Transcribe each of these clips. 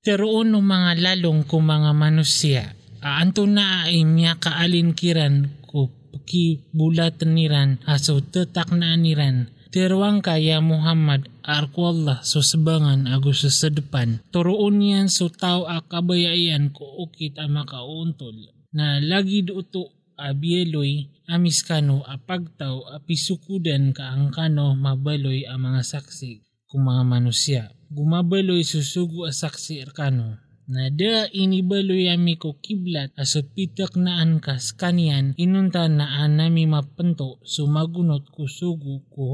Teroon no mga lalong ko mga manusia. Aanto na ay miya kaalinkiran ko bulatan niran aso tetak na niran. Teruang kaya Muhammad arko Allah so sabangan agus sa depan. Turoon yan so tao akabayayan ko ukit ang makauntol. Na lagi duto abieloy amis kano apagtaw apisukudan ka ang kano mabaloy ang mga saksi kung mga manusya. Gumabaloy susugo a saksi kano na da inibaloy ami ko kiblat aso pitak na ankas kanyan inunta na anami mapanto sumagunot ko sugo ko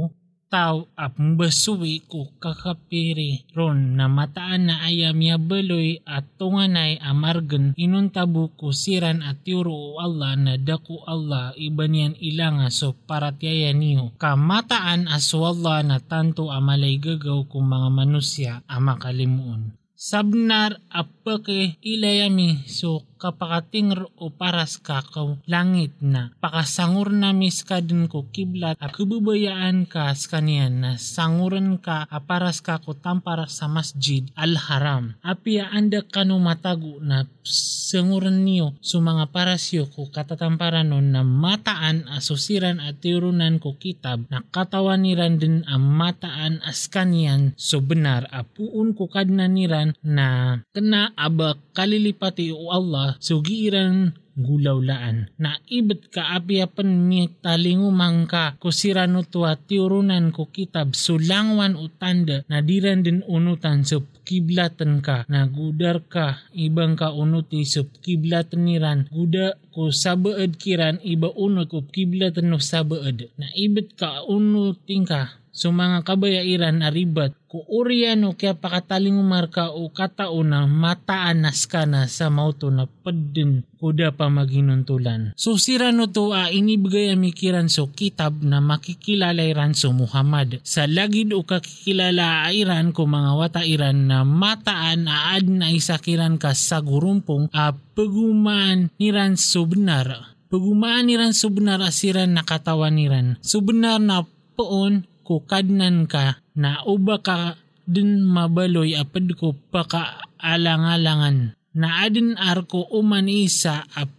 tao ap mbasuwi ko kakapiri. Ron na mataan na ayam ya baloy at tunganay amargan inuntabu ko siran at yuro Allah na daku Allah ibanian ilanga so paratyaya niyo. Kamataan aso Allah na tanto amalay gagaw kung mga manusya amakalimuon. Sabnar apake ilayami so kapakating o paras kakaw langit na pakasangur na miskadin ko kiblat at kububayaan ka sa na sanguran ka aparas ka ko tampara sa masjid al-haram. Apia anda kano matago na sanguran niyo so mga parasyo ko katatamparan nun na mataan asusiran at tirunan ko kitab na katawan din ang mataan as kaniyan so benar apuun ko kadna niran na kena aba kalilipati o Allah sugiran gulawlaan. Na ibet ka apiapan mi talingumang ka kusirano tuwa tiurunan ko kitab sulangwan utanda na diran din unutan so kiblatan ka. Na gudar ka ibang ka unuti so kiblatan niran. Guda ko sabaed kiran iba unot ko kiblatan no sabaed na ibet ka unuting ka So mga kabayairan aribat ko oriano kaya pakataling umarka o katao na mataanas ka na sa mauto na padin kuda pa maginuntulan. So sirano to a inibigay amikiran so kitab na makikilala iran so Muhammad. Sa lagid o kakikilala iran ko mga wata iran na mataan aad na isakiran ka sa gurumpong a pagumaan niran so benar. Pagumaan niran so benar asiran nakatawan niran. So benar na poon ko kadnan ka na uba ka din mabaloy apad ko paka alang-alangan na adin arko uman isa apag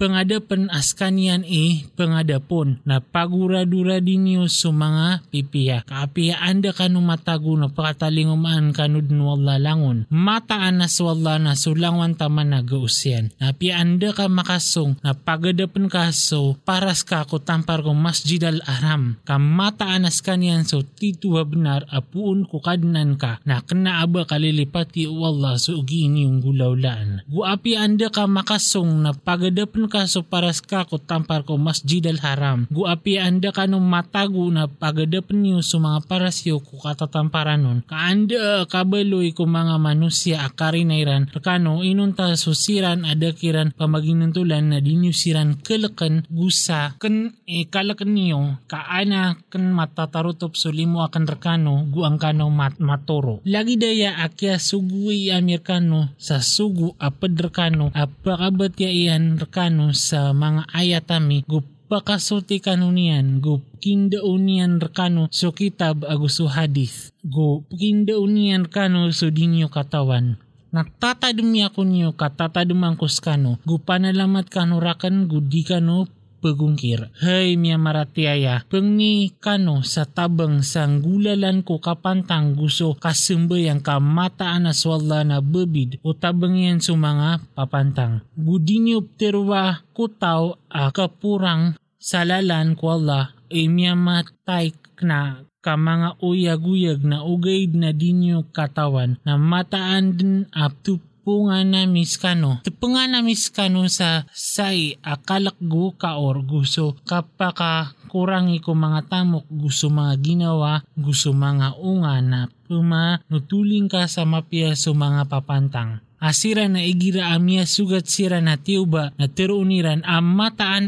pangadapan askanyan e pangadapon na paguradura dinyo sa mga pipiya. Kaapiya anda kanu matago na pakatalingumaan kanud wala langon. Mataan na swalla na sulangwan taman na gausyan. Napiya anda ka makasong na pagadapan ka so paras ka ko tampar ko masjid al aram. Kamataan as kanyan so tituwa benar apuun ko kadnan ka na kena aba kalilipati wala so ugiin yung gulawlaan. Guapi anda ka makasong na pagadapan ka so paras ka ko tampar ko masjid al haram. Guapi anda ka nung matago na pagadapan niyo so mga parasyo ko katatamparan nun. Kaanda kabaloy ko mga manusya akari na iran. Rekano inunta susiran adakiran pamaginuntulan na dinyusiran kalakan gusa kan e kalakan niyo kaana kan matatarutop so limo akan rekano guang kano mat matoro. Lagi daya akya sugui amirkano sa sugu apad rekano apakabatya iyan rekano sa mga ayatami gu pakasuti kanunian gu kindaunian rekano so kitab aguso hadith gu kindaunian rekano so dinyo katawan. Natatadumi ako niyo katatadumang kuskano gu panalamat kanurakan gu di kano pagungkir. Hay miya maratiaya, pengni kano sa tabang sang gulalan ko kapantang gusto kasembay ang kamataan na swalla na bebid o tabang yan sa mga papantang. Gudinyo terwa kutaw a kapurang salalan ko Allah ay miya matay na ka mga uyag-uyag na ugaid na dinyo katawan na mataan din up to punga na miskano. Tepunga na miskano sa say akalak gu kaor gusto kapaka kurangi ko mga tamok gusto mga ginawa gusto mga unga na puma nutuling ka sa mapia so mga papantang. Asira na igira amia sugat sira na tiuba na tiruuniran ang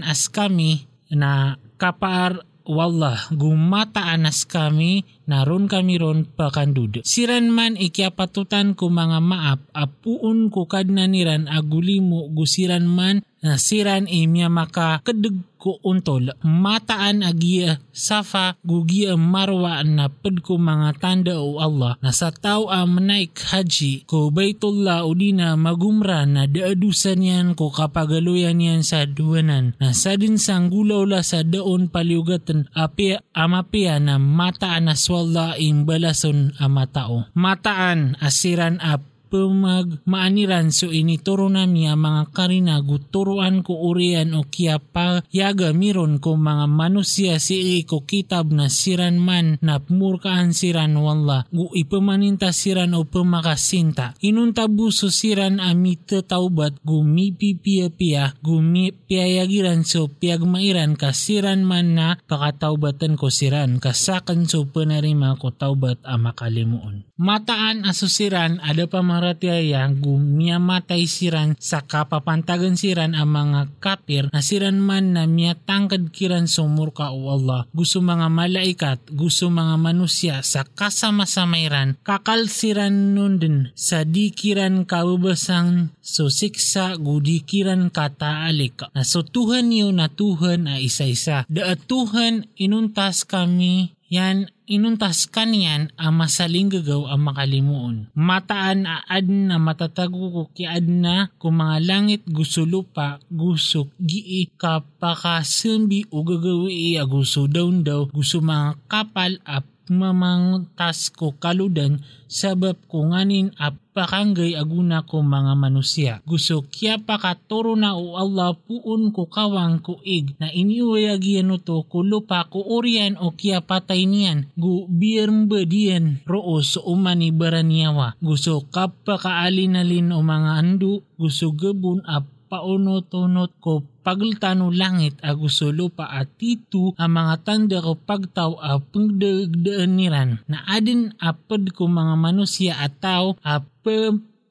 as kami na kapar Wallah, gumataanas kami, naron kami ron pakandud. Siran man ikyapatutan ko mga maap, apuun ko kadna niran agulimo gusiran man na siran imya maka kedeg ko untol mataan agia safa gugia marwa na ped ko mga tanda o Allah na sa tao a manaik haji ko baitullah o di na magumra na daadusan yan ko kapagaluyan yan sa duwanan na sa din sang gulaw la sa daon paliugatan api amapia na mataan na swalla imbalason amatao mataan asiran ap pumag maaniran so inituro namiya mga karina guturuan ko urian o kia pa yaga miron ko mga manusia si ko kitab na siran man na murkaan siran wala gu ipamaninta siran o pemakasinta inunta buso siran ami tetaubat gu mi pipia pia gu mi piayagiran so piagmairan kasiran man na pakataubatan ko siran kasakan so penarima ko taubat amakalimuon. Mataan asusiran ada pa maratyaya gumiyamatay siran sa kapapantagan siran ang mga kapir na siran man na miyatangkad kiran sumurka o Allah. Gusto mga malaikat, gusto mga manusia sa kasama-samairan, kakalsiran nun din sa dikiran kababasang so siksa gudikiran kataalik. Na so Tuhan niyo na Tuhan ay isa-isa. Da Tuhan inuntas kami yan inuntas kaniyan ang masaling gagaw ang makalimuon. Mataan aad na matatago ko kiad na kung mga langit gusto lupa, gusto gii kapakasambi o gagawi a gusto daw daw, gusto mga kapal ap mamangtas ko kaludan sabab ko nganin ap aguna ko mga manusia. Gusto kya pakaturo na o Allah puun ko kawang ko ig na iniuyagian to ko lupa ko orian o kya patay niyan. Gu biyermba diyan roo so umani baranyawa. Gusto kapakaalinalin o mga andu gusto gebun ap paunot-unot ko pagltano langit agusto lupa at tito ang mga tanda ko pagtaw a pangdagdaan niran. Na adin apad ko mga manusia at tao a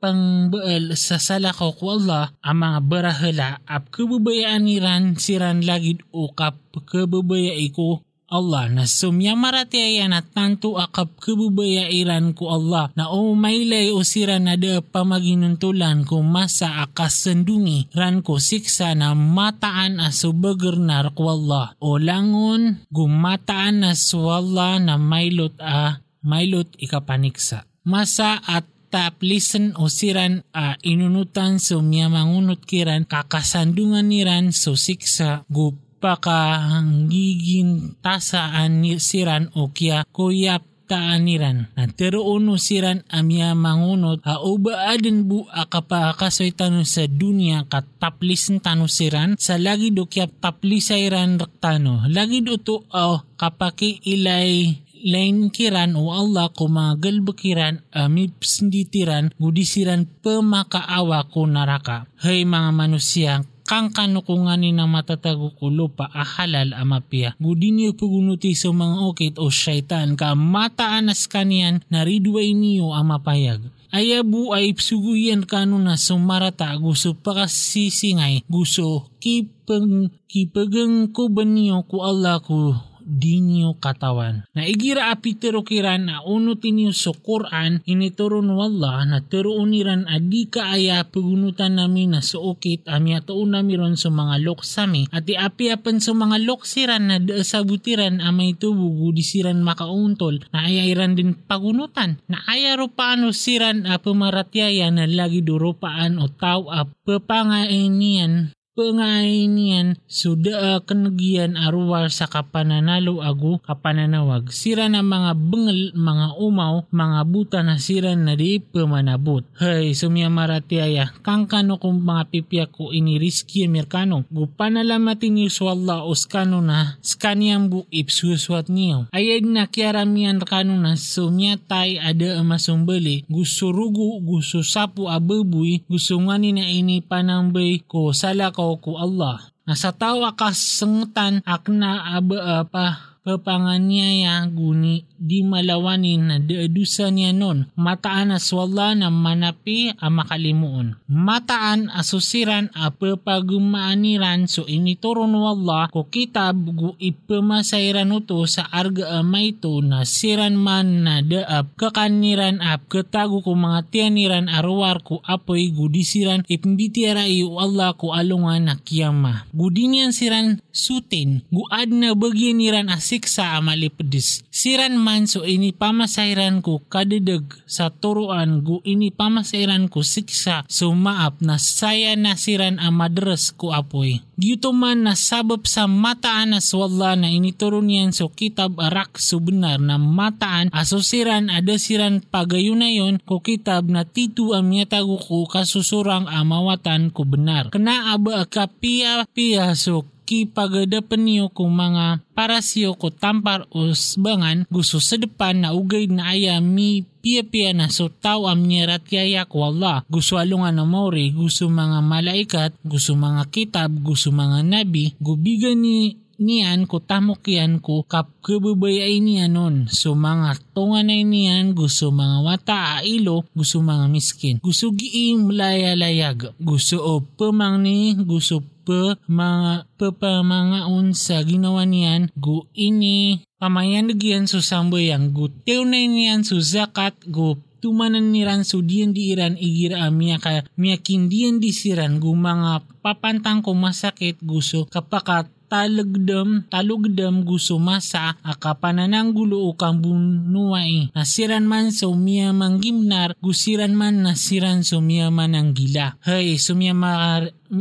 pangbaal sa salako ko Allah ang mga barahala ap kababayaan niran siran lagid o kap kababayai ko Allah na sumyamaratiaya na tanto akap kabubaya-iran ko Allah na umaylay o sira na da pamaginuntulan ko masa akasandungi ran ko siksa na mataan aso bagernar ko Allah o langon gumataan na swalla na maylot a maylot ikapaniksa. Masa at taplisan o siran a inunutan so miya kiran kakasandungan niran so siksa gup pakahangigin tasaan siran o kya kuyap taaniran na teruuno siran amya mangunot hauba adin bu akapakasoy tano sa dunia kataplis tano siran sa lagi do kya taplisayran raktano lagi do to oh, kapaki ilay lain kiran o Allah ko mga galbakiran amips ditiran gudisiran pemakaawa ko naraka. Hey mga manusia, kang kanukungan ni na matatago ko lupa ahalal amapia. Gudinyo pugunuti sa mga okit o syaitan ka mataanas kanian na ridway niyo amapayag. Ayabu ay suguyan kano na sumarata gusto pakasisingay gusto kipag kipagang ko ba niyo ko Allah ko dinyo katawan. Na igira apitero kiran na unot inyo sa Quran inituron wala na teruuniran adi kaaya pagunutan namin na suokit amya taon namiron sa mga loksami at iapiapan sa mga loksiran na sabutiran amay tubugo disiran makauntol. Na ayairan din pagunutan. Na ayaro paano siran a pamaratyaya na lagi duropaan o tao a papangainian pengainian suda uh, kenegian arwar sa kapananalo agu kapananawag. Sira na mga bengel mga umaw mga buta na sira na di pemanabot hey sumya maratiaya kang kano kung mga pipya ko ini riski merkano gupanalamatin niyo swalla oskano na skanyang bu ipsuswat niyo. Ayad na kiaramian kano na sumya tay ada masumbali. Gusto rugo gusto sapu ababuy gusto ngani na ini panambay ko sala ko Allah. Na sa tao akas sengetan akna aba apa papanganyaya guni di malawanin na dedusa niya nun. Mataan as wala na manapi a makalimuon. Mataan asusiran a papagumaaniran so inituron wala ko kitab gu ipamasairan uto sa arga amay to na siran man na daap kakaniran ap katago ko mga tianiran arwar ko apoy gudisiran ipmbitiara iyo Allah ko alungan na kiyama. Gudinian siran sutin guad na bagyan niran asiksa amalipedis. Siran man so ini pamasairan ko kadedeg sa turuan gu ini pamasairan ko siksa so maap na saya nasiran amadres ko apoy. Gito man na sabab sa mataan as wala na inituro niyan so kitab arak so na mataan asosiran adasiran pagayunayon ko kitab na titu ang miyatago ko kasusurang amawatan ko benar. Kena aba kapia pia so ki pagadapan niyo kung mga parasyo ko tampar o sbangan gusto sa depan na ugay na aya mi pia-pia na so tao am nyerat yayak wala gusto alungan na mori gusto mga malaikat gusto mga kitab gusto mga nabi gubigan ni niyan ko tamok yan ko kap kababay niya nun. So mga tunga na niyan gusto mga wata ilo gusto mga miskin. Gusto giing laya-layag. Gusto o pamang ni gusto pa mga papamangaon sa ginawa niyan gu ini pamayan nagyan so sambayang gu tew na niyan so zakat gu tumanan niran so diyan di iran igira miya ka miya kindiyan di siran gu mga papantang ko masakit gusto kapakat talagdam talugdam gusto masa akapananang gulo o kang bunuay nasiran man so miya manggimnar gusiran man nasiran so miya man ang gila hay so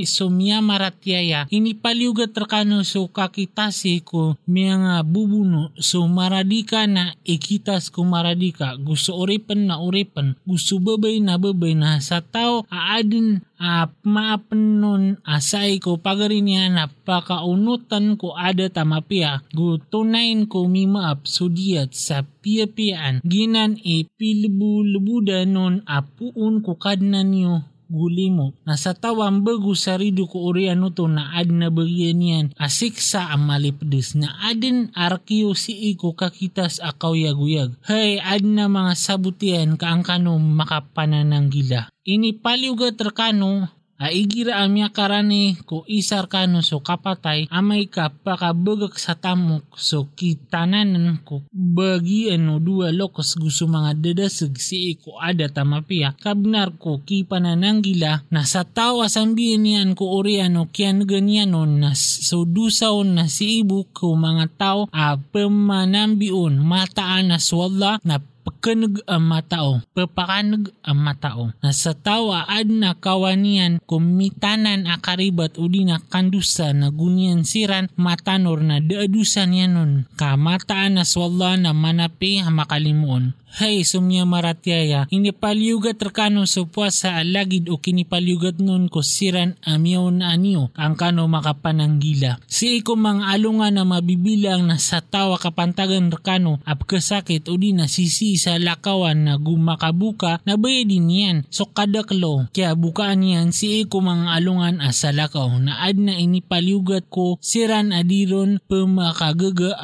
sumya maratyaya inipaliugat rakano so kakitasi ko miya nga bubuno so maradika na ikitas ko maradika gusto uripan na uripan gusto babay na babay na sa tao aadin a maapanon asay ko pagarin niya na pakaunutan ko ada tamapia. Gu tunayin ko mimaap sudiyat sa pia-piaan. Ginan e pilbu-lubuda non apuun ko kadnan niyo guli mo. Nasa tawang bagu sa rido ko oriano to na ad na bagyan yan asiksa ang malipdes na adin arkyo si iko kakitas akaw yaguyag. Hay ad na mga sabutian kaangkano makapanananggila. Ini paliuga terkano aigira amya karani ko isar kano so kapatay amay ka pakabagak sa tamok so kitananan ko bagi ano dua lokos gusto mga dadasag si ko ada tamapia kabnar ko kipanananggila na sa tao asambihin niyan ko oriano kian ganyanon na so dusaon na si ibu ko mga tao a pamanambion mataan na swalla na pagkanag ang matao, papakanag ang matao. Nasa tawa ad na kawanian kumitanan akaribat di na kandusa na gunyan siran matanor na daadusan yan nun. Kamataan na swalla na manapi makalimuon. Hay sumya maratyaya, inipaliugat rekano so puasa alagid o kinipaliugat nun ko siran amyaw na anyo, ang kano makapananggila. Si iko mga alungan na mabibilang na sa tawa kapantagan rekano ap kasakit o di na sisi sa lakawan na gumakabuka na bayadin yan. So kadaklo, kaya bukaan yan si iko mga alungan asa lakaw na ad na inipaliugat ko siran adiron pumakagaga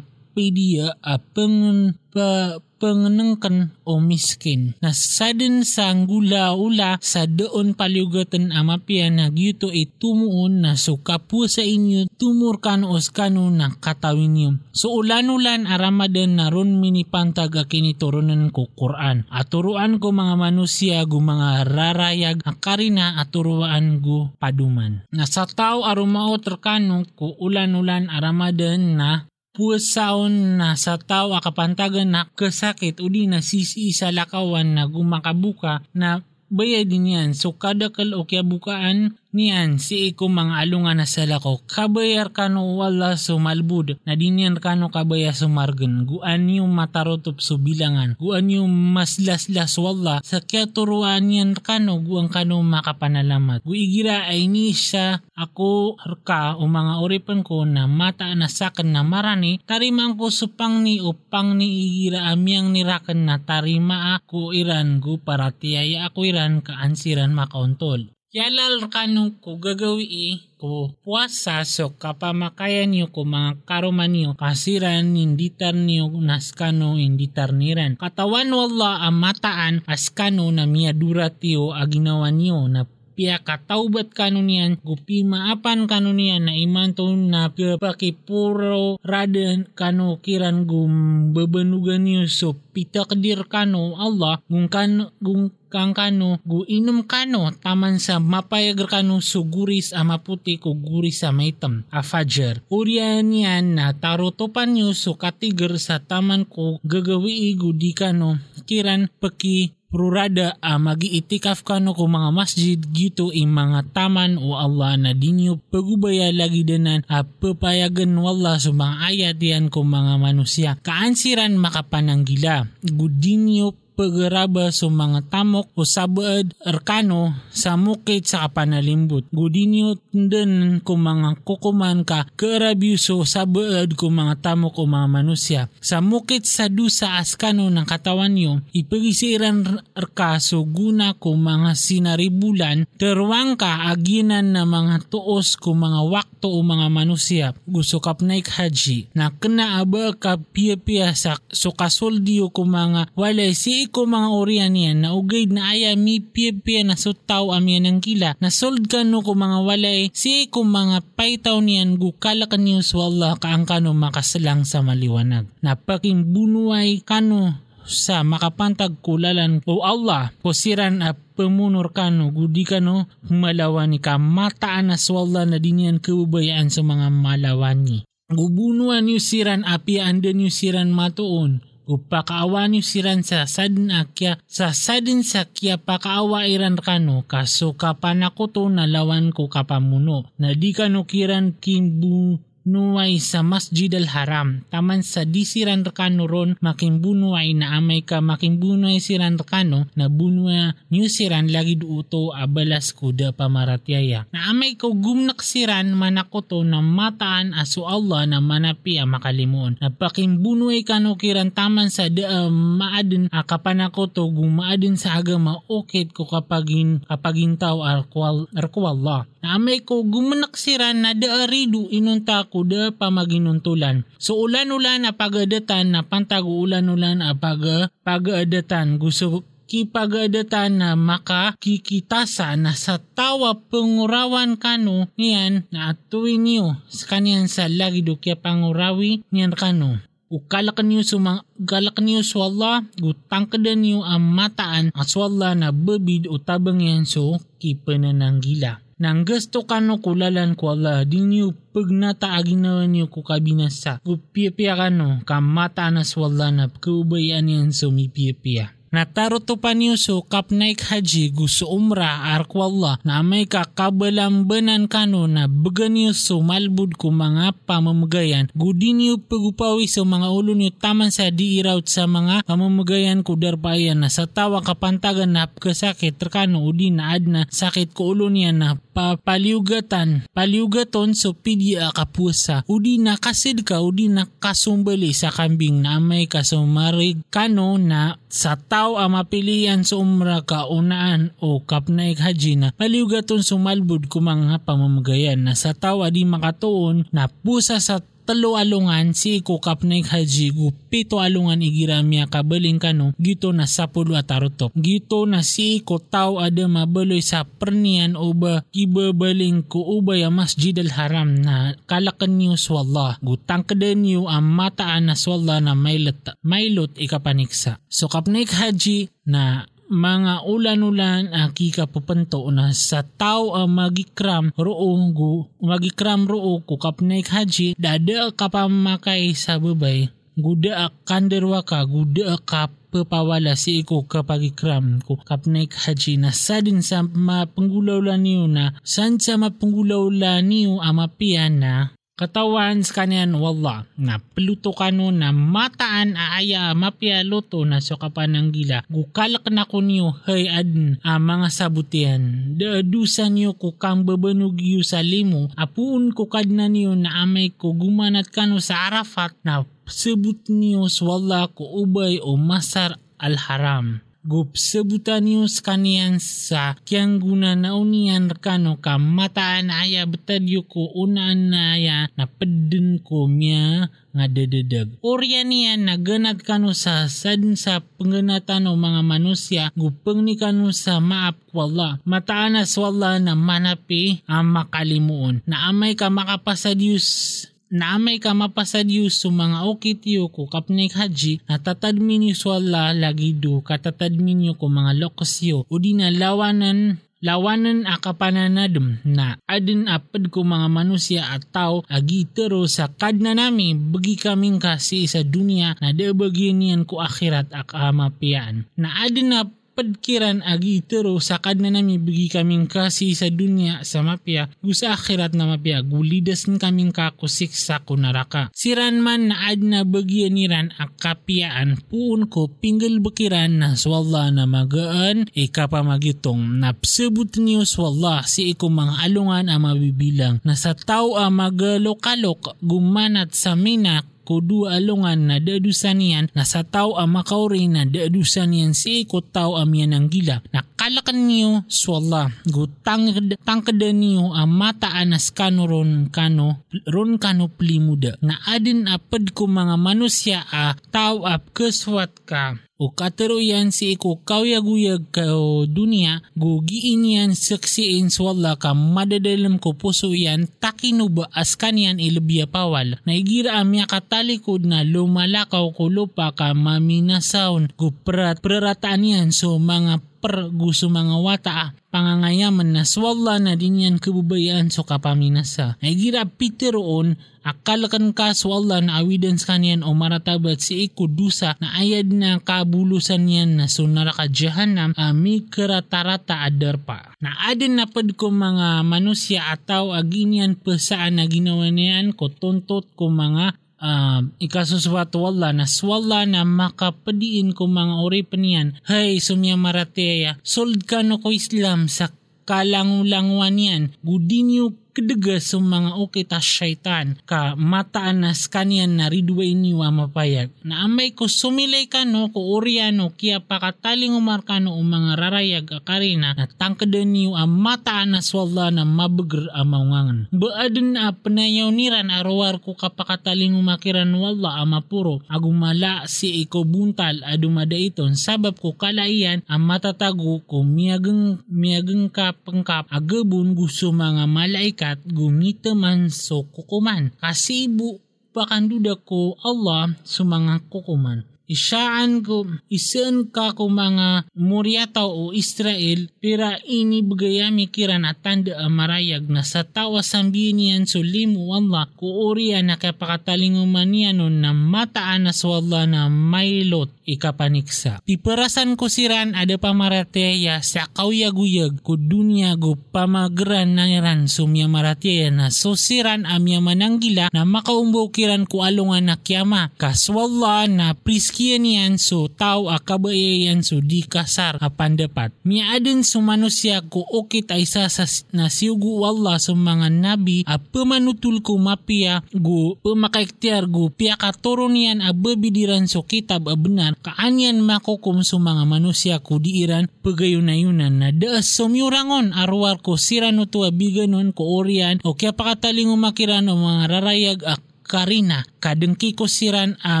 ap pedia apeng pa panganangkan o miskin. Na sadin sa gula-ula sa doon paliugatan amapia na gyuto itumuon na sukapu sa inyo tumur kan oskano na katawin niyo. So ulan-ulan aramadan na ron minipantag akiniturunan ko Quran. Aturuan ko mga manusia gu mga rarayag akarina aturuan gu paduman. Na sa tao arumao terkano ko ulan-ulan aramadan na pusaon na sa tao akapantagan na kasakit o di na sisi sa lakawan na gumakabuka na bayad din yan. So kada kal o kaya bukaan niyan si iko mga alungan na sa lako. Kabayar kano wala sumalbud na dinyan kano kabaya sumargan. Guan yung matarotop so bilangan. Guan yung maslaslas wala sa kaya turuan yan kano guan kano makapanalamat. Guigira ay ni siya ako ka o mga oripan ko na mata na sakan na marani tarimang ko supang ni upang ni igira amyang nirakan na tarima ako iran gu para tiyaya ako iran kaansiran makauntol. Yalal kanu ko gagawi ko puasa so kapamakayan niyo ko mga karuman niyo kasiran inditar niyo naskano inditar niran. Katawan wala ang mataan askano na miadura tiyo aginawa niyo na pia kataubat kanunian gupi maapan kanunian na iman to na pakipuro raden kano kiran gum bebenugan niyo so pitakdir kano Allah gung kano gung kang kano gu inum kano taman sa mapayagar kano so guris a maputi ko guris sa maitam a fajar. Uriyan yan na tarotopan nyo so katigar sa taman ko gagawi igu di kano kiran paki prurada a magiitikaf kano ko mga masjid gito i mga taman o Allah na dinyo pagubaya lagi danan a papayagan wala sa mga ayat yan ko mga manusia. Kaansiran makapananggila. Gudinyo pagaraba sa mga tamok o sabaad arkano sa mukit sa kapanalimbot. Gudinyo den ko mga kukuman ka karabyuso sabaad ko mga tamok o mga manusya. Sa mukit sa dusa askano ng katawan nyo, ipagisiran arka so guna ko mga sinaribulan, terwang ka aginan na mga tuos ko mga wakto o mga manusya. Gusto kapnaik haji na kena aba ka piya-piya sa so kasoldiyo ko mga walay si ko mga orian yan. Na ugay na aya mi piya-piya na sutaw amyan ng kila. Na sold ka no ko mga walay. Si ko mga paitaw niyan gukala ka niyo swalla ka ang kano makasalang sa maliwanag. Napaking bunuay kano sa makapantag kulalan o Allah posiran a pemunur kano. Gudi kano malawan ni ka. Mataan na swalla na dinyan kaubayaan sa mga malawani. Gubunuan niyo siran api anda niyo siran matuon upakaawa niyo siran sa sadin akya sa sadin sakya pakaawa iran kano kaso kapanakoto na lawan ko kapamuno. Na di kano kiran kimbu nuway sa Masjid al-Haram. Taman sa di siran rekano ron makimbunuay na amay ka makimbunuay siran rekano na bunwa new siran lagi duuto abalas kuda pamaratyaya. Na amay ko gumnak siran manakoto na mataan aso Allah na manapi a makalimuon. Na pakimbunuay kano kiran taman sa da uh, maadin a kapanakoto gumaadin sa agama okit ko kapagin kapagintaw arkwal arkwallah. Amay ko gumanak siran na da aridu inunta kuda pamaginuntulan. So ulan-ulan na pagadatan na pantag ulan-ulan na pag pagadatan gusto ki pagadatan na makakikitasa na sa tawa pangurawan kano niyan na atuin niyo sa kanyan sa lagi do kya pangurawi niyan kano. Ukalakan niyo sumang galakan niyo swalla gutangkadan niyo ang mataan at swalla na babid o tabang yan so kipanananggila nang gusto kano kulalan ko Allah din yu pag nataagin na niyo ko kabinasa kupipiya kano kamata na swalla na kubayan yan sumipipiya. Nataroto pa niyo so kapnaik haji gusto umra arkwalla na may kakabalambanan kano na baga niyo so malbud ko mga pamamagayan gudi niyo pagupawi so mga ulo niyo taman sa diiraut sa mga pamamagayan ko darbayan na sa tawa kapantagan na kasakit terkano udi na adna sakit ko ulo niya na papaliugatan paliugaton so pidya kapusa udi na kasid ka udi na kasumbali sa kambing na may kasumarig kano na sa tao ang mapilian sa umra ka unaan o kapnaik haji na paliugaton sumalbud kumang pamamagayan na sa tao adi makatuon na pusa sa talo alungan si iko kapnaik haji gu pito alungan igiramya kabaling kano gito na sapulo atarotop. Gito na si iko tao ada mabaloy sa pernian o ba kibabaling ko ubay ang masjid al haram na kalakan niyo swallah. Gutang kadan niyo ang mataan na swallah na mailot, mailot ikapaniksa. So kapnaik haji na mga ulan-ulan aki ka pupanto na sa tao ang magikram roo gu magikram roo ko kapnaik haji dada ka pamakay sa babay guda kanderwa ka guda ka papawala si iko kapag ko kapnaik haji na sa din sa mapanggulaw niyo na san sa mapanggulaw niyo amapian na katawan sa kanyan wala na peluto kano na mataan aaya mapya luto na so kapananggila gukalak na ko niyo hay adn a mga sabutian. Daadusan niyo ko kang babanog yu sa limo. Apuun ko kadna niyo na amay ko gumanat kano sa arafat na sebut niyo swalla ko ubay o masar al haram gup sebutan niyo kanian sa kiyang guna na unian kano ka mataan aya betadyo ko unaan na aya na pedden ko miya nga dededag. Oryan niya naganat kano sa sadin sa pengganatan o mga manusia gupeng ni kano sa maap wala. Mataanas wala na manapi ang makalimuon. Na amay ka makapasadyus na amay ka mapasadyo sa mga okitiyo ko kapnek haji na tatadmin yu swalla lagi do katatadmin yu ko mga lokasyo o di na lawanan lawanan akapananadem na adin apad ko mga manusia at tao agitero sa kadna nami bagi kaming kasi sa dunia na debagyan niyan ko akhirat akamapian na adin na padkiran agi tero sakad na nami bigi kaming kasi sa dunya sa mapya gusa akhirat na mapya gulidas n kaming kakusik sa kunaraka. Siran man na ad na bagyan niran ang kapiaan puun ko pinggal bakiran na swalla na magaan ikapamagitong napsabot niyo swalla si iko mga alungan ang mabibilang na sa tao ang magalokalok gumanat sa minak kudu alungan na dadusanian na sa tao ang makauri na dadusanian si ko tao amian ang gila. Nakalakan niyo swalla gutang tangkadan niyo ang mata anas kano ron kano ron kano plimuda. Na adin apad ko mga manusya a tao ap keswat ka o kataruyan si iko kawyaguyag ka o dunia gugiin yan saksiin swalla ka madadalam ko puso yan takinuba as kanyan ilabya pawal. Naigira amya katalikod na lumalakaw ko lupa ka maminasaon guprat prarataan yan so mga per gusto mga wata pangangayaman na swalla na din yan kabubayaan so kapaminasa. Ay gira pitiroon akalakan ka swalla na awidan kanyan o maratabat si iku dusa na ayad na kabulusan yan na sunara ka jahanam ami karatarata adar pa. Na adin na pad ko mga manusya ataw aginian pesaan na ginawa ko tuntot ko mga uh, ikasuswat wala na swalla na makapadiin ko mga ori paniyan. Hay, sumya marateya, sold ka no ko Islam sa kalangulanguan yan. Gudinyo kedaga sa mga ukita syaitan ka mataanas kanyan na ridway niwa mapayag. Na amay ko sumilay ka no ko oriano kia pakataling umarkano o mga rarayag akarina na tangkadan niyo ang mataanas wala na mabagr amawangan. Baadan na panayaw niran arawar ko kapakataling umakiran wala amapuro agumala si iko buntal adumada iton sabab ko kalaiyan ang matatago ko miyagang miyagang kapangkap agabun gusto mga malaika malaikat gumita man so kukuman. Kasibu pakanduda ko Allah sa mga kukuman. Isaan ko, isan ka ko mga muryataw o Israel, pira ini bagayami kiran at tanda marayag na sa tawa sambinian so limu Allah ko uriya na kapakatalinguman niya nun na mataan na swalla na mailot ikapaniksa. Piperasan ko siran ada pamarateya sa kawyaguyag ko dunya go pamagran na iran sumya marateya na so siran amya mananggila na makaumbaw kiran ko alungan na kiyama kaswalla na priski kian yan so tao akabayayan so di kasar apan dapat. Miaden so manusia ko okit ay sa na siugu Allah sa mga nabi a pamanutul ko mapia gu pemakaiktiar gu pia katoron yan a bebidiran so kitab a benar kaanyan makukum so mga manusia ko diiran pagayunayunan na daas sumyurangon arwar ko sirano to biganon ko orian o kaya pakataling umakiran o mga rarayag ak karina kadengki ko siran a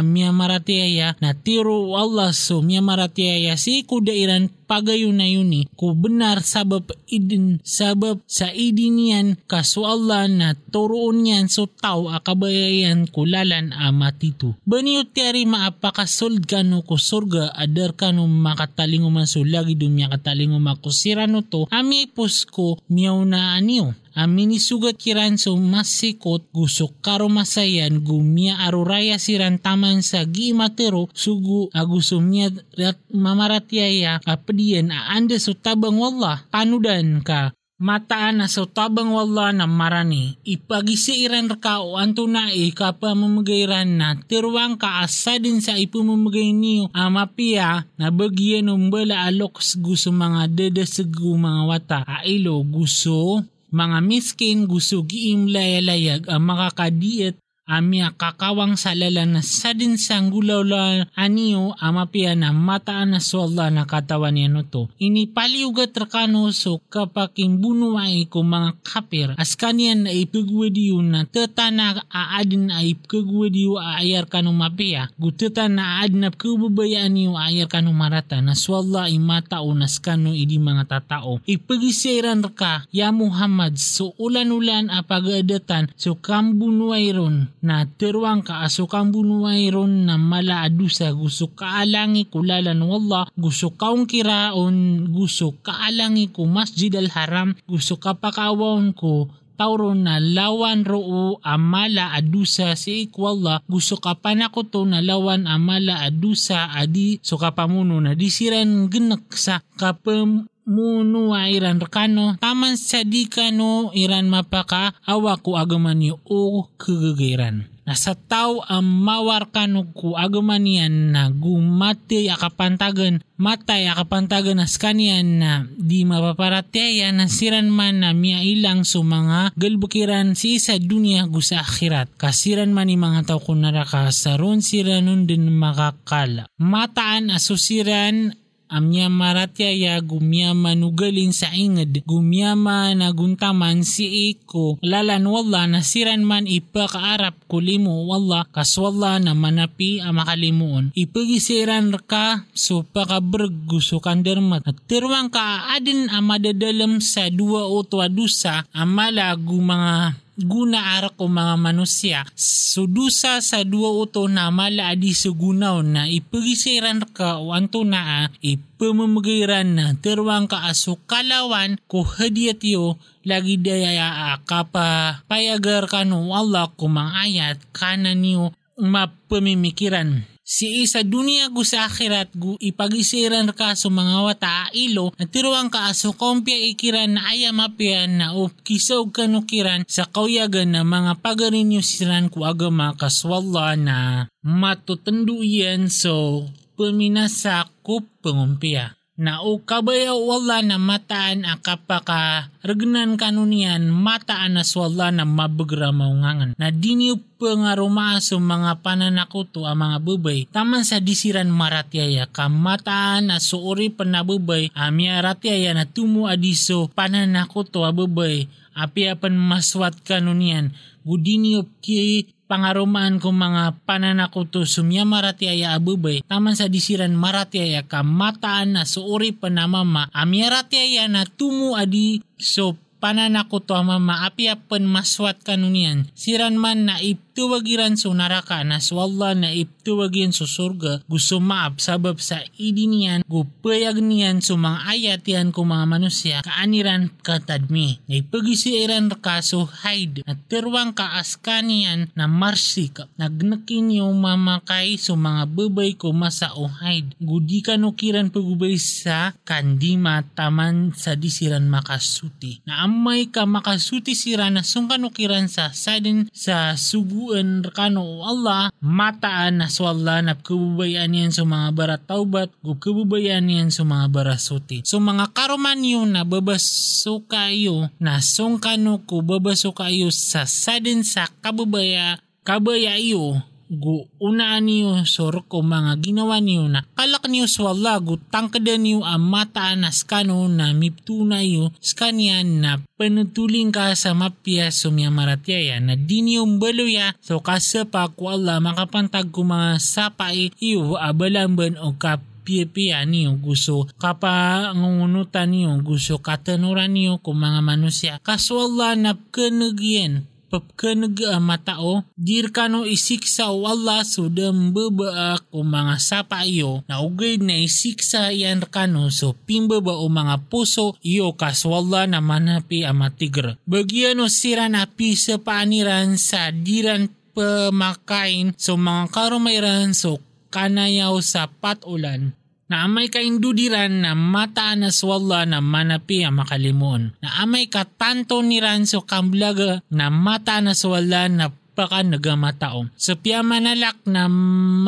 miya maratiaya na tiro Allah so miya maratiaya si kudairan pagayon na yuni ko benar sabab idin sabab sa idin yan kaso Allah na turoon yan so tao akabayayan kulalan amatitu. Baniyo tiyari maapakasold kano ko surga adar kano makatalingo man so lagi dumya katalingo makusirano to ami pus ko miyaw na aniyo amini sugat kiran so masikot gusok karo masayan gumia aruraya siran taman sa gimatero sugu agusumnya rat mamaratyaya aanda so tabang wallah panudan ka mataan na sa tabang wala na marani. Ipagisiiran ka o anto na e kapamamagayran na tiruang ka asa din sa ipumamagay niyo. Amapia na bagyan umbala alok gusto mga dadasag mga wata. Ailo gusto mga miskin gusto giim layag ang makakadiet amia kakawang salala na sa din sang gulawla aniyo amapia na mataan na so Allah na katawan niya no to. Ini paliugat rakano so kapaking bunuay ko mga kapir as kanyan na ipagwadiyo na tetana aadin ay ipagwadiyo aayar kanong mapia. Gutetan na aad na kubabayaan niyo aayar kanong marata na so Allah imatao nas kano idi mga tatao. Ipagisiran ka ya Muhammad so ulan-ulan apagadatan so kambunuay ron na terwang ka asukang bunuay ron na mala adusa gusto kaalangi kulalan wallah gusto kaong kiraon gusto kaalangi ko masjid al haram gusto kapakawon ko tawro na lawan roo amala adusa si ikwalla gusto ka panakoto na lawan amala adusa adi so kapamuno na disiran genek sa kapem munuwa iran rekano taman sa di kano iran mapaka awa ko agaman niyo o kagagairan. Nasa tao ang mawar kano ko agaman yan na gumati akapantagan matay akapantagan as kanyan na di mapaparataya na siran man na miya ilang so mga galbukiran si isa dunia gusa akhirat. Kasiran man ni mga tao kunaraka sa ron siranon din makakala. Mataan asusiran amya maratyaya gumya manugalin sa inged. Gumya naguntaman si iko. Lalan wala nasiran man ipakaarap kulimo wala. Kaswala na manapi ang makalimuon. Ipagisiran ka so pakabrg gusto kandermat at tirwang ka adin ang madadalam sa dua o dusa amala gu mga guna ara ko mga manusya. Sudusa sa dua uto na mala adi sugunaw na ipagisiran ka o anto na ipamamagiran na terwang ka aso kalawan ko hadiyat yo lagi daya kapa payagar kano Allah mga ayat kanan niyo mapamimikiran si isa dunia gu sa akhirat gu ipagisiran ka sa mga wata ilo na tiruang ka aso kompya ikiran na ayam apian na o kisog kanukiran sa kauyagan na mga pagarinyo siran ku agama kaswalla na matutundu yan so paminasa ku pengumpia na o kabaya wala na mataan a kapaka regnan kanunian mataan na swalla na mabagra maungangan na diniyo pangaruma sa mga pananakuto ang mga bubay taman sa disiran maratyaya ka mataan na suori panabubay amya ratyaya na tumu adiso pananakuto a bubay api apan maswat kanunian. Gudiniyo ki pangarumaan ko mga pananakuto sumya maratiaya abubay taman sa disiran maratiaya ka mataan na suuri panamama amya ratiaya na tumu adi so apia pen maswat kanunian. Siran man na iptuwagiran so naraka na swalla na iptuwagin so surga gusto maap sabab sa idinian gupayag niyan so mga ayat yan ko mga manusia kaaniran katadmi na ipagisiran ka so hide na terwang ka askanian na marsi ka. Nagnakin yung mamakay so mga babay ko masa o hide gudi kanukiran pagubay sa kandima taman sa disiran makasuti. Na amay ka makasuti sira na sungkanukiran sa sadin sa suguan rekano Allah mataan na swalla na kabubayan yan sa mga barat taubat gu kabubayan yan sa mga barasuti. So mga karuman yun na babaso kayo na sungkano ko babaso kayo sa sadin sa kabubaya kabaya iyo gu unaan niyo sor ko mga ginawa niyo na kalak niyo swalla gu tangkada niyo ang mataan na skano na miptuna niyo skanian na panutuling ka sa mapya sumya maratyaya na di niyo baluya. So kasapa ko Allah makapantag ko mga sapai iyo abalamban o kap pia-pia niyo. Gusto kapangungunutan niyo gusto katanuran niyo kung mga manusia kaso Allah na kenegyen papkanag matao, dir kano isiksa o Allah so dambaba o mga sapa iyo na ugay na isiksa yan kano so pimbaba o mga puso iyo kaswalla na manapi amatigr. Bagyan o sira na pisa paaniran sa diran pamakain so mga karumairan so kanayaw sa patulan na amay kaindudiran na mata na swalla na manapi ang makalimuon. Na amay katanto ni Ranso kamblaga na mata na swalla na baka nagamatao. Sa piyamanalak na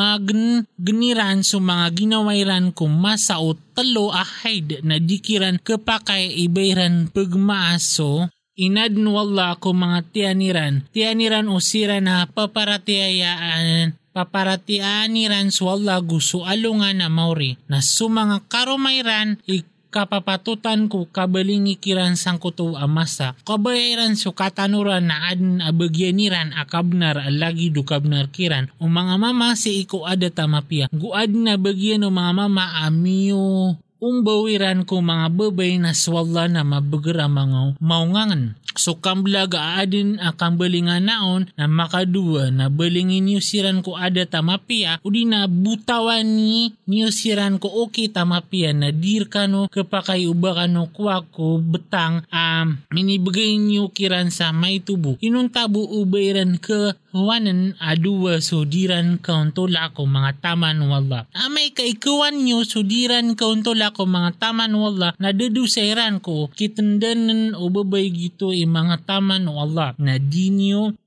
magniran so mga ginawairan kung masa o talo ahayd na dikiran kapakay ibayran pagmaaso inadn wala ko mga tianiran, tianiran usiran na paparatiayaan paparatianiran swalla gusto alungan na mauri na sumanga karumayran kapapatutan ko kabalingi kiran sang kuto amasa. Kabayaran so katanuran na adn abagyaniran akabnar alagi do kabnar kiran. O mga mama si iko ada tamapia. Guad na bagyan o mga mama amiyo umbawiran ko mga babay na swalla na mabagara mga maungangan. So kamblag aadin akang balingan naon na makadua na balingin niyo siran ko ada tamapia o di na butawan ni niyo siran ko okay tamapia na dir kano kapakay uba kano kwa ko betang um, minibigay niyo kiran sa may tubo. Inuntabo ubayran ka huwanan adua sudiran kauntula ko mga taman wala. Amay kaikuan niyo sudiran kauntula ko mga taman wala na dedusairan ko kitandanan o babay gito mga taman wala na di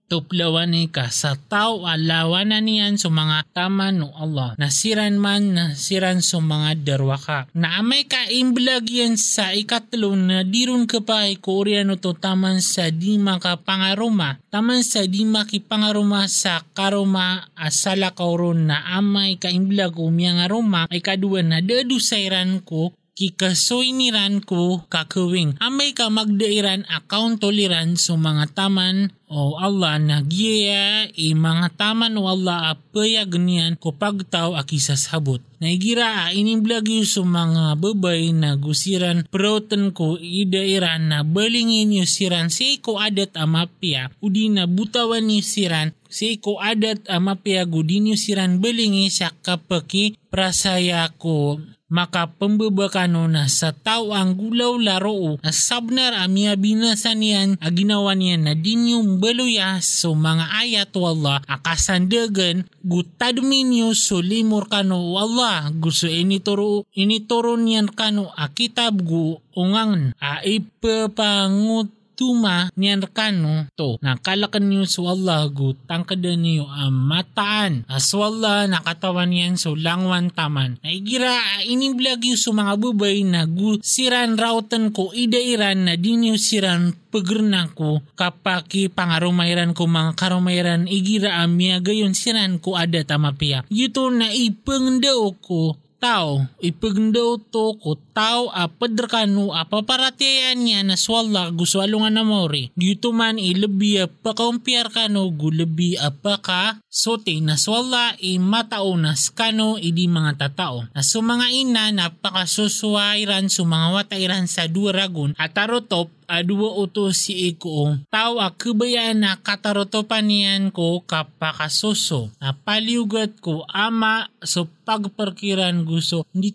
tuplawan ni ka sa tao alawanan niyan sa mga taman no Allah. Nasiran man nasiran sa mga darwaka. Na amay ka imblag yan sa ikatlo na dirun ka pa ay koreano to taman sa di makapangaruma. Taman sa di makipangaruma sa karuma asala kauron na amay ka imblag umiyang aroma ay kadua na dadusairan ko kikasoy niran ko kakawing. Amay ka magdairan account toleran sa mga taman o Allah na giya i mga taman o Allah apaya ganyan ko pagtaw akisas habot. Naigira a inimblag yu sa mga babay na gusiran proten ko idairan na balingin yu siran si ko adat amapya udi na butawan ni siran si ko adat amapya gudin yu siran balingi sa kapaki prasaya ko makapambabakano na sa tao ang gulaw laro na sabnar amia binasan niyan a ginawa na dinyong baluya so mga ayat wala akasandagan gutadmin nyo so limor kano wala gusto inituro inituro niyan kano akitab gu ungang a ipapangut tuma niyan kano to. Nakalakan niyo sa Allah gu tangkadan niyo ang mataan. Aswalla nakatawan niyan so langwan taman. Naigira iniblag yu sa mga bubay na gu siran rautan ko idairan na di niyo siran pagerna ko. Kapaki pangarumayran ko mga karumayran igira amya gayon siran ko ada tamapia yuto na ipengdaw ko tao ipagdaw to ko tao a padrakano a paparatiyan niya na swalla guswalo nga na mori dito man ilabi a pakampiar kano gulabi a paka sote na swalla i mataunas kano idi mga tatao. Na so mga ina napakasuswairan so mga watairan sa duragon at tarotop aduwa uto si iko tao a kabayaan na katarotopan niyan ko kapakasuso na paliugat ko ama so pagparkiran gusto hindi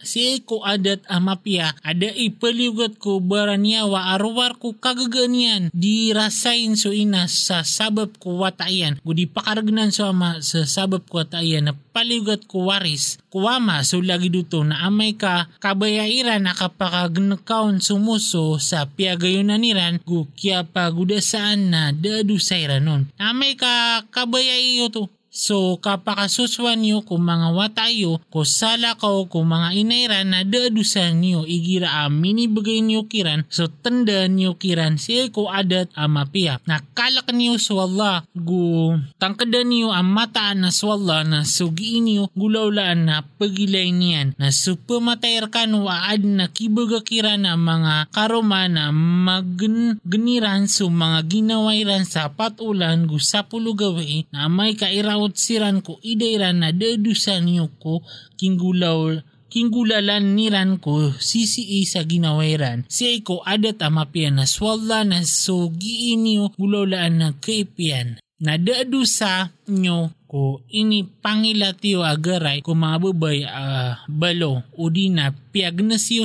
si iko adat amapia. Ada ipaliugat ko baranya wa arwar ko kagaganian di rasain so ina sa sabab ko watayan gudi pakaragnan so ama sa sabab ko watayan na paliugat ko waris. Kuwama so lagi duto na amay ka kabayairan na kapakagnakaon sumuso sa piagayon na niran gu kya pagudasaan na dadusay ranon. Amay ka kabayayo to. So kapakasuswan niyo kung mga watayo, ko sala ko kung mga inairan na dadusan niyo igira amini bagay niyo kiran, so tanda niyo kiran siya ko adat amapia. Nakalak niyo swalla, gu tangkadan niyo ang mataan na swalla na sugiin niyo gulaulaan na pagilay niyan, na supamatayar kan waad na kibaga kiran ang mga karoma na maggeniran so mga ginawairan sa patulan gu sapulo gawi na may kairaw siran ko idairan na dedusan niyo ko kinggulaw kinggulalan niran ko sisi sa ginawairan. Si ko adat amapian na swalla na so giin niyo gulawlaan na kaipian. Na dedusa nyo ko ini pangilatiyo agaray ko mga babay uh, balo o di na si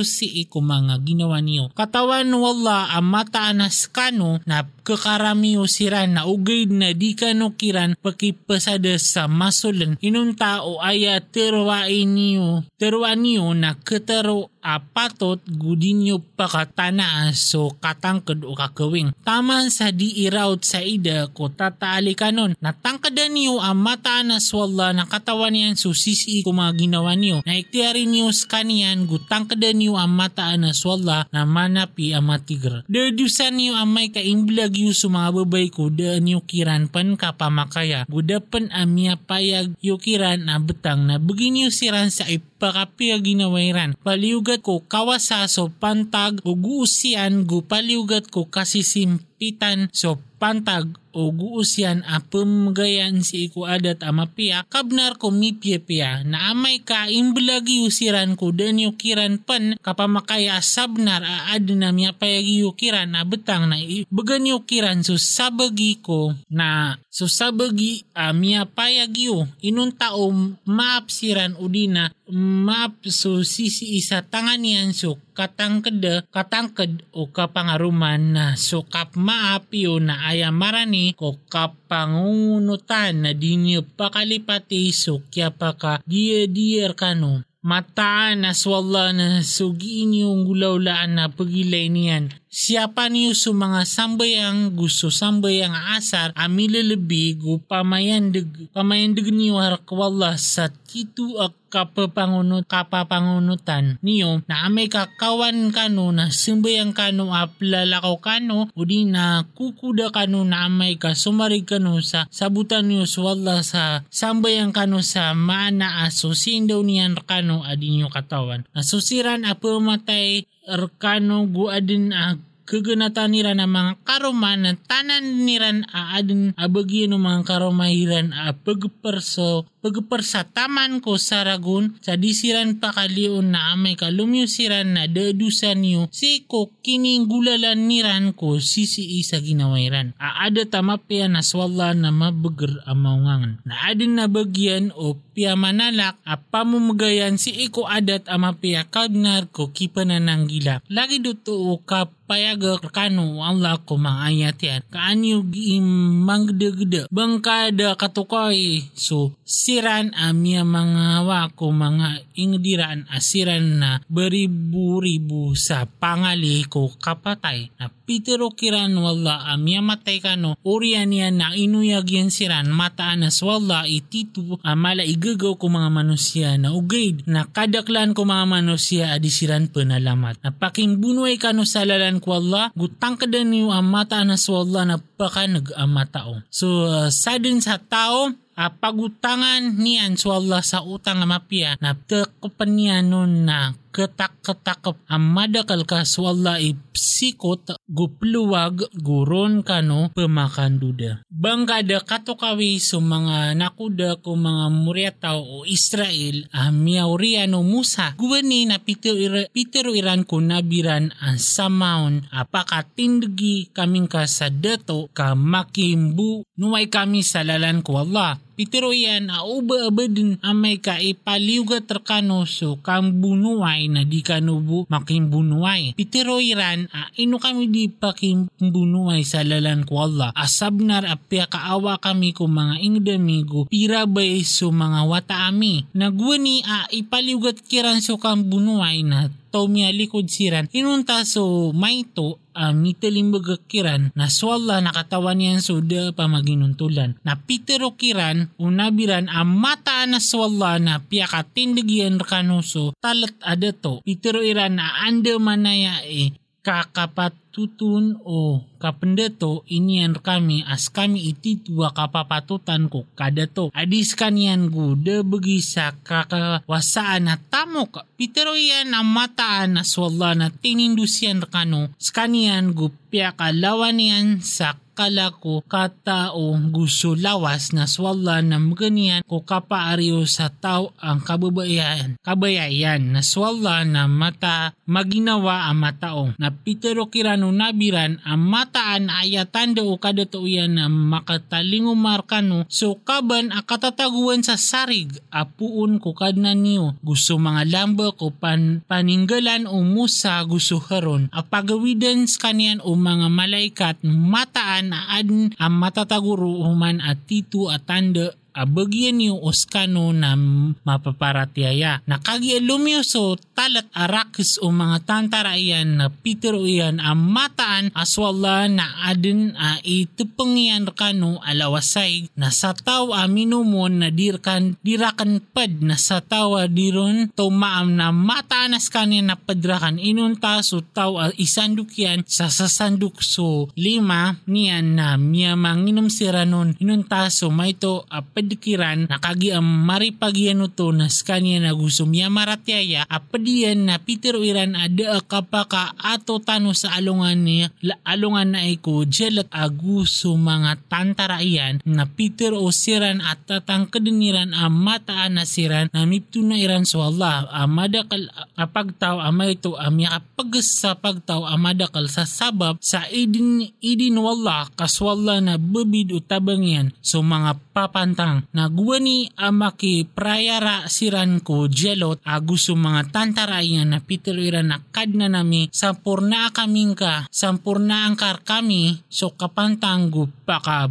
ko mga ginawa niyo. Katawan wala ang mataanas kano na kakaramiyo sira na ugay na di kano kiran pakipasada sa masulan. Inong tao aya terwain niyo, terwaan niyo na kataro apatot gudin niyo pakatana so katangkad o kakawing. Taman sa di iraut sa ida ko tataali kanon. Natangkadan niyo ang mataan na swalla na katawan niyan so sisi ko mga ginawa niyo. Na iktiyari niyo kaniyan gutang kada niyo ang mataan na swalla na manapi ang matigr. Derdusan niyo ang may kaimblag yu sa mga babay ko daan niyo kiran pan kapamakaya. Gudapan amya payag yu kiran na betang na begin niyo siran sa ipakapia ginawairan. Paliugat ko kawasaso pantag o guusian gu paliugat ko kasisimpitan so pantag o guusyan a pemgayan si iku adat amapia kabnar ko mipia na amay ka imbelagi usiran ko dan yukiran pan kapamakaya sabnar a adna miya payagi yukiran na betang na began yukiran so sabagi ko na so sabagi a miya payagi yu inun tao maapsiran udina maap so sisi isa tanganian so katangked katangked o kapangaruman na so kap maapyo na ayamarani ko kapangungunutan na dinyo pakalipati so kya paka diya diyar kano mataan na swalla na sugiin yung gulaulaan na pagilay niyan. Siapa niyo sa mga sambayang gusto sambayang asar amilalabi gu pamayandag pamayandag niyo harakwalla sa titu ak kapapangunut kapapangunutan niyo na amay kakawan kano na simbayang kano aplalakaw kano o di na kukuda kano na amay ka sumarig kano sa sabutan niyo swalla sa sambayang kano sa maana aso sindaw niyan kano adin niyo katawan. Nasusiran apo arkano guadin ag kaganatan nira na mga karuman na tanan niran aadin abagyan ng mga karumahiran a pagperso pagpersa taman ko sa ragun sa disiran pa kaliun na amay kalumyusiran na dedusan niyo si ko kining gulalan niran ko sisi isa ginawairan aada tamapya na swalla na mabagar amaungangan na adin na bagyan o pia manalak a pamumagayan si iko adat amapya kagnar ko kipanan gila lagi duto o kap payaga kano Allah ko mga ayat yan. Kaanyo mangdagda. Bangkada katukay. So, siran amya mga wako mga ingdiran asiran na beribu-ribu sa pangali ko kapatay. Na pitero kiran wala amya matay kano. Urian yan na inuyag yan siran mataan as wala ititu amala igagaw ko mga manusia na ugaid na kadaklan ko mga manusia adisiran penalamat. Na pakimbunuay kano sa lalan ko Allah gutang kada niyo ang mata na swalla na baka nag-amatao. So, uh, sa din sa tao, uh, pagutangan niyan swalla sa utang mapia na tekupan niya nun na ketak-ketakap ang madakal ka swalla ipsikot gupluwag guron kano pemakan duda. Bangkada katokawi so mga nakuda ko mga muryataw o Israel ah, miyauriano Musa. Guwani na pitero iran ko nabiran ang samaon apakatindagi kaming ka sa dato ka makimbu nuway kami sa lalan ko Allah. Pitero yan auba abadin amay ka ipaliuga terkano so kambunuay na di kanubu makimbunuay. Pitero iran a ino kami di pakimbunuay sa lalan ko Allah. Asabnar apya kaawa kami ko mga ingdamigo pira bay so mga wata ami. Nagwani a ipaliugat kiran so kambunuay na tomya likod siran. Inunta so maito uh, mitalimbaga kiran na swalla nakatawan yan suda pamaginuntulan. Na pitero kiran unabiran ang mata na swalla na piyaka kanuso talat adato. Pitero iran na anda manaya e kakapatutun o kapendato inian kami as kami ititwa kapapatutan ko kadato. Adis kanyan guda bagi sa kakawasaan na tamok. Pitero yan ang mataan na swalla na tinindusyan kano skanian gupya kalawan yan sa kalako katao gusto lawas na swalla na maganian ko kapaaryo sa tao ang kababayan kabayayan na swalla na mata maginawa ang matao na pitero kirano nabiran ang mataan ayatan do kadato yan na makatalingo markano so kaban a katataguan sa sarig apuun ko kadna niyo gusto mga lamba ko pan paninggalan o musa gusto haron a pagawidan kanian o mga malaikat mataan na adn ang matataguro human at titu at tanda abagyan niyo oskano na mapaparatiaya. Nakagi alumyo so talat arakis o mga tantara iyan na pitero iyan ang mataan aswala na adin a itupangyan kano alawasay na sa tao aminumon na dirkan dirakan pad na sa tao diron to maam na mataanas kanin na padrakan. Inunta so tao isanduk yan sa sasanduk so lima niyan na miya manginom siranon inunta so maito a padikiran nakagi ang maripagyan to na skanya na gusto miya maratyaya apadiyan na Peter Iran ada kapaka ato tano sa alungan ni alungan na iko jelat aguso mga tantara iyan na Peter o siran at tatang kadiniran ang mataan na siran na mipto na iran so Allah. Amadakal apagtaw ama ito amya kapag sa pagtaw amadakal sa sabab sa idin idin wallah kaswalla na bebid utabang yan so mga papantang nagwani amaki prayara siran ko jelot aguso mga tantarayan na pitiliran na kad na nami sampurna kaming ka sampurna angkar kami so kapantanggo paka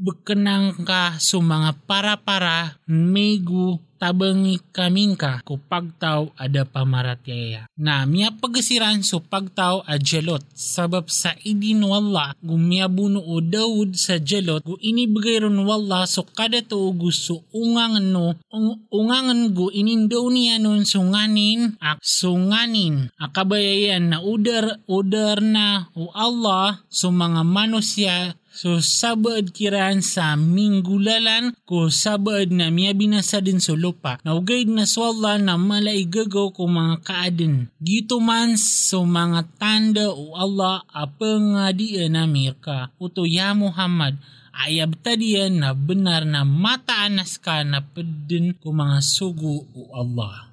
bekenang ka so mga para-para megu tabangi kaming ka ko pagtaw ada pamaratyaya. Na miya pagasiran so pagtaw a jelot sabab sa idin wala gumiabuno o Daud sa jelot gu inibigay ron wala so kada to gusto ungangan no un, ungangan gu inindaw niya nun sunganin ak sunganin akabayayan na udar udar na o Allah so mga manusya So sabad kiran sa minggulalan ko sabad na miya binasa din sa lupa. Naugay na swalla na malaigagaw ko mga kaadin. Gito man so mga tanda o Allah apangadian na mirka. Uto ya Muhammad ayab tadiyan na benar na mataanas ka na pedin ko mga sugo o Allah.